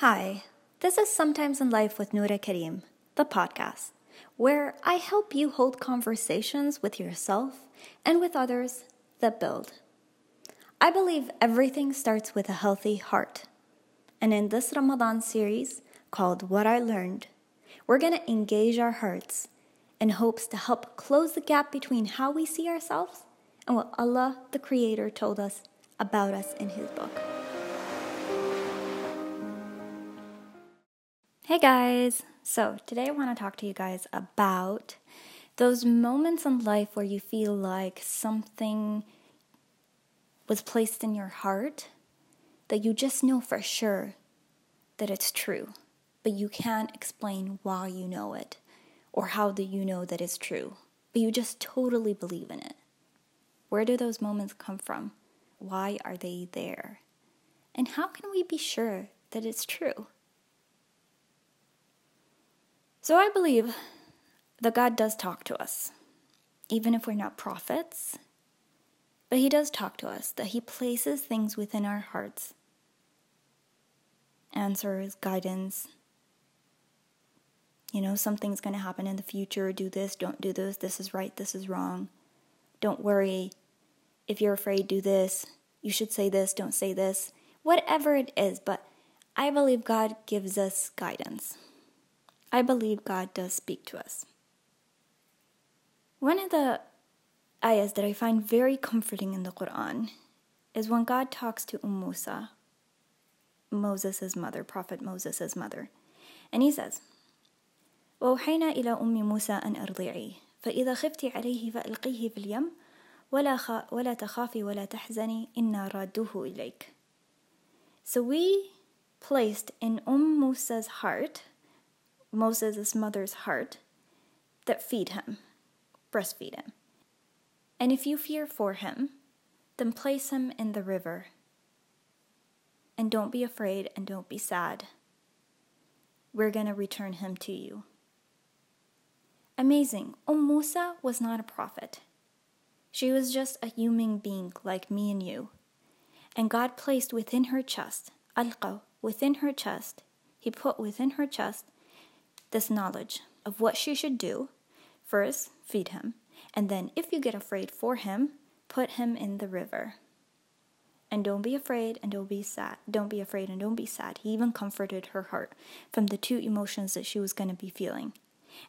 Hi, this is Sometimes in Life with Noura Karim, the podcast, where I help you hold conversations with yourself and with others that build. I believe everything starts with a healthy heart. And in this Ramadan series called What I Learned, we're going to engage our hearts in hopes to help close the gap between how we see ourselves and what Allah, the Creator, told us about us in His book. Hey guys! So, today I want to talk to you guys about those moments in life where you feel like something was placed in your heart that you just know for sure that it's true, but you can't explain why you know it or how do you know that it's true, but you just totally believe in it. Where do those moments come from? Why are they there? And how can we be sure that it's true? So I believe that God does talk to us, even if we're not prophets. But He does talk to us, that He places things within our hearts answers, guidance. You know, something's going to happen in the future. Do this, don't do this. This is right, this is wrong. Don't worry. If you're afraid, do this. You should say this, don't say this. Whatever it is, but I believe God gives us guidance. I believe God does speak to us. One of the ayahs that I find very comforting in the Quran is when God talks to Umm Musa, Moses' mother, Prophet Moses' mother. And he says, وأوحينا إلى أم موسى أن أرضعيه فإذا خفت عليه فألقيه في اليم ولا, خ... ولا تخافي ولا تحزني إنا رادوه إليك. So we placed in Umm Musa's heart Moses' mother's heart that feed him, breastfeed him. And if you fear for him, then place him in the river. And don't be afraid and don't be sad. We're going to return him to you. Amazing. Umm Musa was not a prophet. She was just a human being like me and you. And God placed within her chest, alqa, within her chest, He put within her chest this knowledge of what she should do. First, feed him, and then, if you get afraid for him, put him in the river. And don't be afraid and don't be sad. Don't be afraid and don't be sad. He even comforted her heart from the two emotions that she was going to be feeling.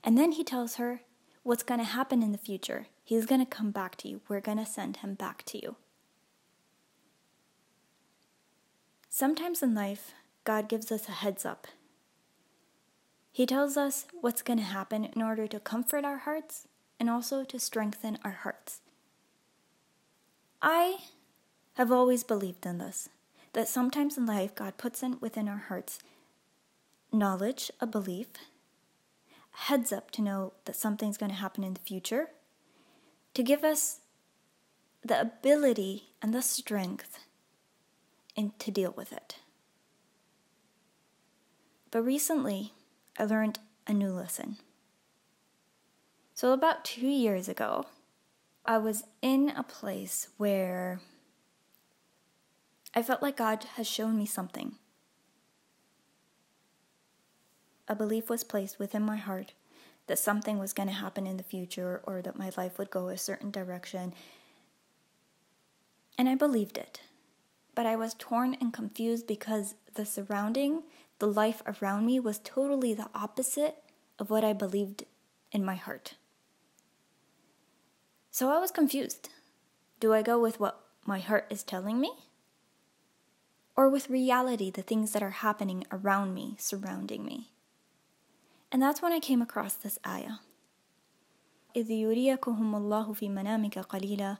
And then he tells her what's going to happen in the future. He's going to come back to you. We're going to send him back to you. Sometimes in life, God gives us a heads up he tells us what's going to happen in order to comfort our hearts and also to strengthen our hearts. I have always believed in this that sometimes in life God puts in within our hearts knowledge, a belief, heads up to know that something's going to happen in the future, to give us the ability and the strength in, to deal with it. But recently, I learned a new lesson. So, about two years ago, I was in a place where I felt like God has shown me something. A belief was placed within my heart that something was going to happen in the future or that my life would go a certain direction. And I believed it. But I was torn and confused because the surrounding the life around me was totally the opposite of what I believed in my heart. So I was confused. Do I go with what my heart is telling me? Or with reality, the things that are happening around me, surrounding me? And that's when I came across this ayah. إذ يريكهم الله في منامك قليلا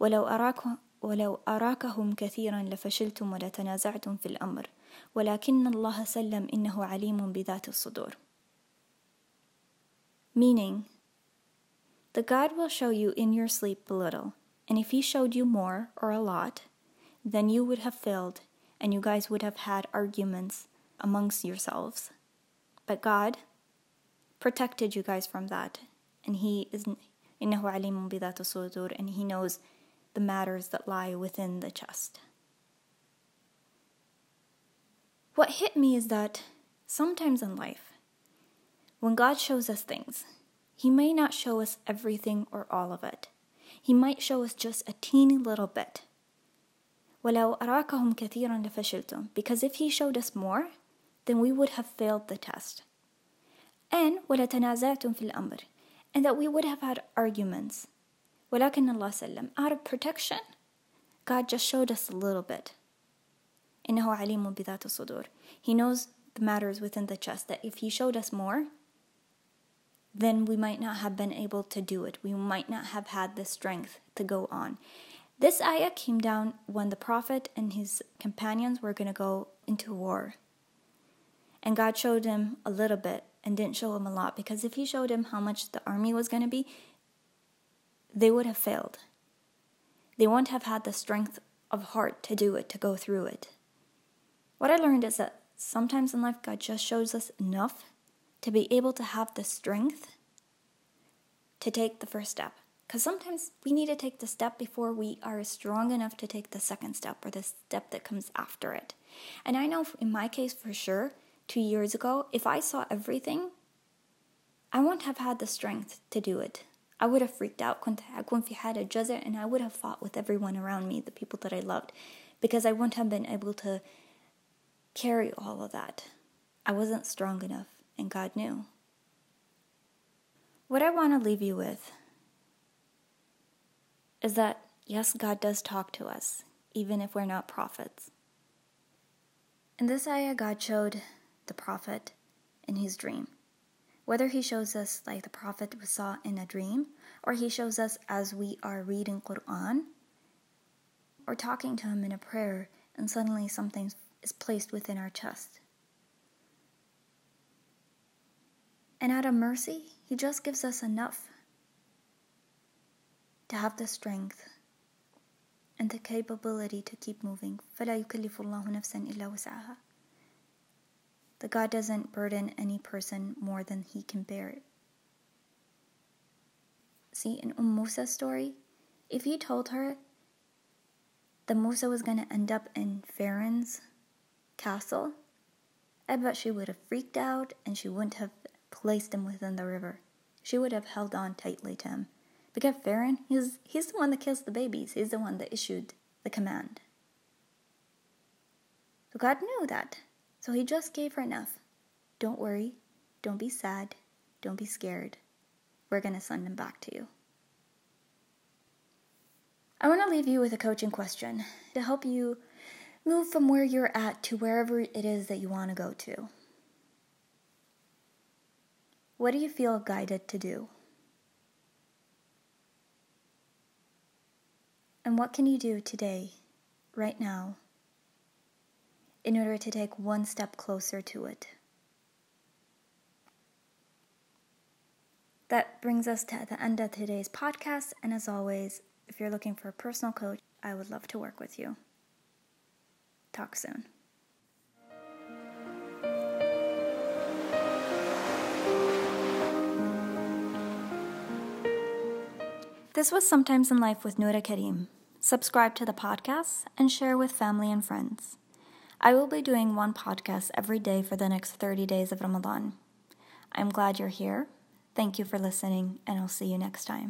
ولو أراكم ولو أراكهم كثيرا لفشلتم ولتنازعتم في الأمر ولكن الله سلم إنه عليم بذات الصدور Meaning, the God will show you in your sleep a little, and if He showed you more or a lot, then you would have failed and you guys would have had arguments amongst yourselves. But God protected you guys from that, and He is إنه عليم بذات الصدور, and He knows the matters that lie within the chest. what hit me is that sometimes in life, when God shows us things, He may not show us everything or all of it. He might show us just a teeny little bit. وَلَوْ أَرَاكَهُمْ كَثِيرًا لَفَشِلْتُمْ Because if He showed us more, then we would have failed the test. And وَلَتَنَازَعْتُمْ فِي الْأَمْرِ And that we would have had arguments. ولكن الله سلم Out of protection, God just showed us a little bit. إنه عليم بذات الصدور. He knows the matters within the chest, that if He showed us more, then we might not have been able to do it. We might not have had the strength to go on. This ayah came down when the Prophet and his companions were going to go into war. And God showed him a little bit and didn't show him a lot because if he showed him how much the army was going to be, they would have failed. They wouldn't have had the strength of heart to do it, to go through it. What I learned is that sometimes in life, God just shows us enough to be able to have the strength to take the first step. Because sometimes we need to take the step before we are strong enough to take the second step or the step that comes after it. And I know in my case for sure, two years ago, if I saw everything, I wouldn't have had the strength to do it. I would have freaked out كنت أكون في حالة جزع and I would have fought with everyone around me, the people that I loved, because I wouldn't have been able to carry all of that. I wasn't strong enough and God knew. What I want to leave you with is that yes, God does talk to us, even if we're not prophets. In this ayah, God showed the prophet in his dream. Whether he shows us like the prophet saw in a dream, or he shows us as we are reading Quran, or talking to him in a prayer, and suddenly something is placed within our chest. And out of mercy, He just gives us enough to have the strength and the capability to keep moving. فَلَا يُكَلِّفُ اللَّهُ نَفْسًا إِلَّا وَسْعَهَا that God doesn't burden any person more than he can bear it. See, in Umm Musa's story, if he told her that Musa was going to end up in Pharaoh's castle, I bet she would have freaked out and she wouldn't have placed him within the river. She would have held on tightly to him. Because Pharaoh, he's, he's the one that kills the babies. He's the one that issued the command. So God knew that. So he just gave her enough. Don't worry. Don't be sad. Don't be scared. We're going to send him back to you. I want to leave you with a coaching question to help you move from where you're at to wherever it is that you want to go to. What do you feel guided to do? And what can you do today, right now, in order to take one step closer to it? That brings us to the end of today's podcast. And as always, if you're looking for a personal coach, I would love to work with you. Talk soon. This was Sometimes in Life with Noura Karim. Subscribe to the podcast and share with family and friends. I will be doing one podcast every day for the next 30 days of Ramadan. I'm glad you're here. Thank you for listening, and I'll see you next time.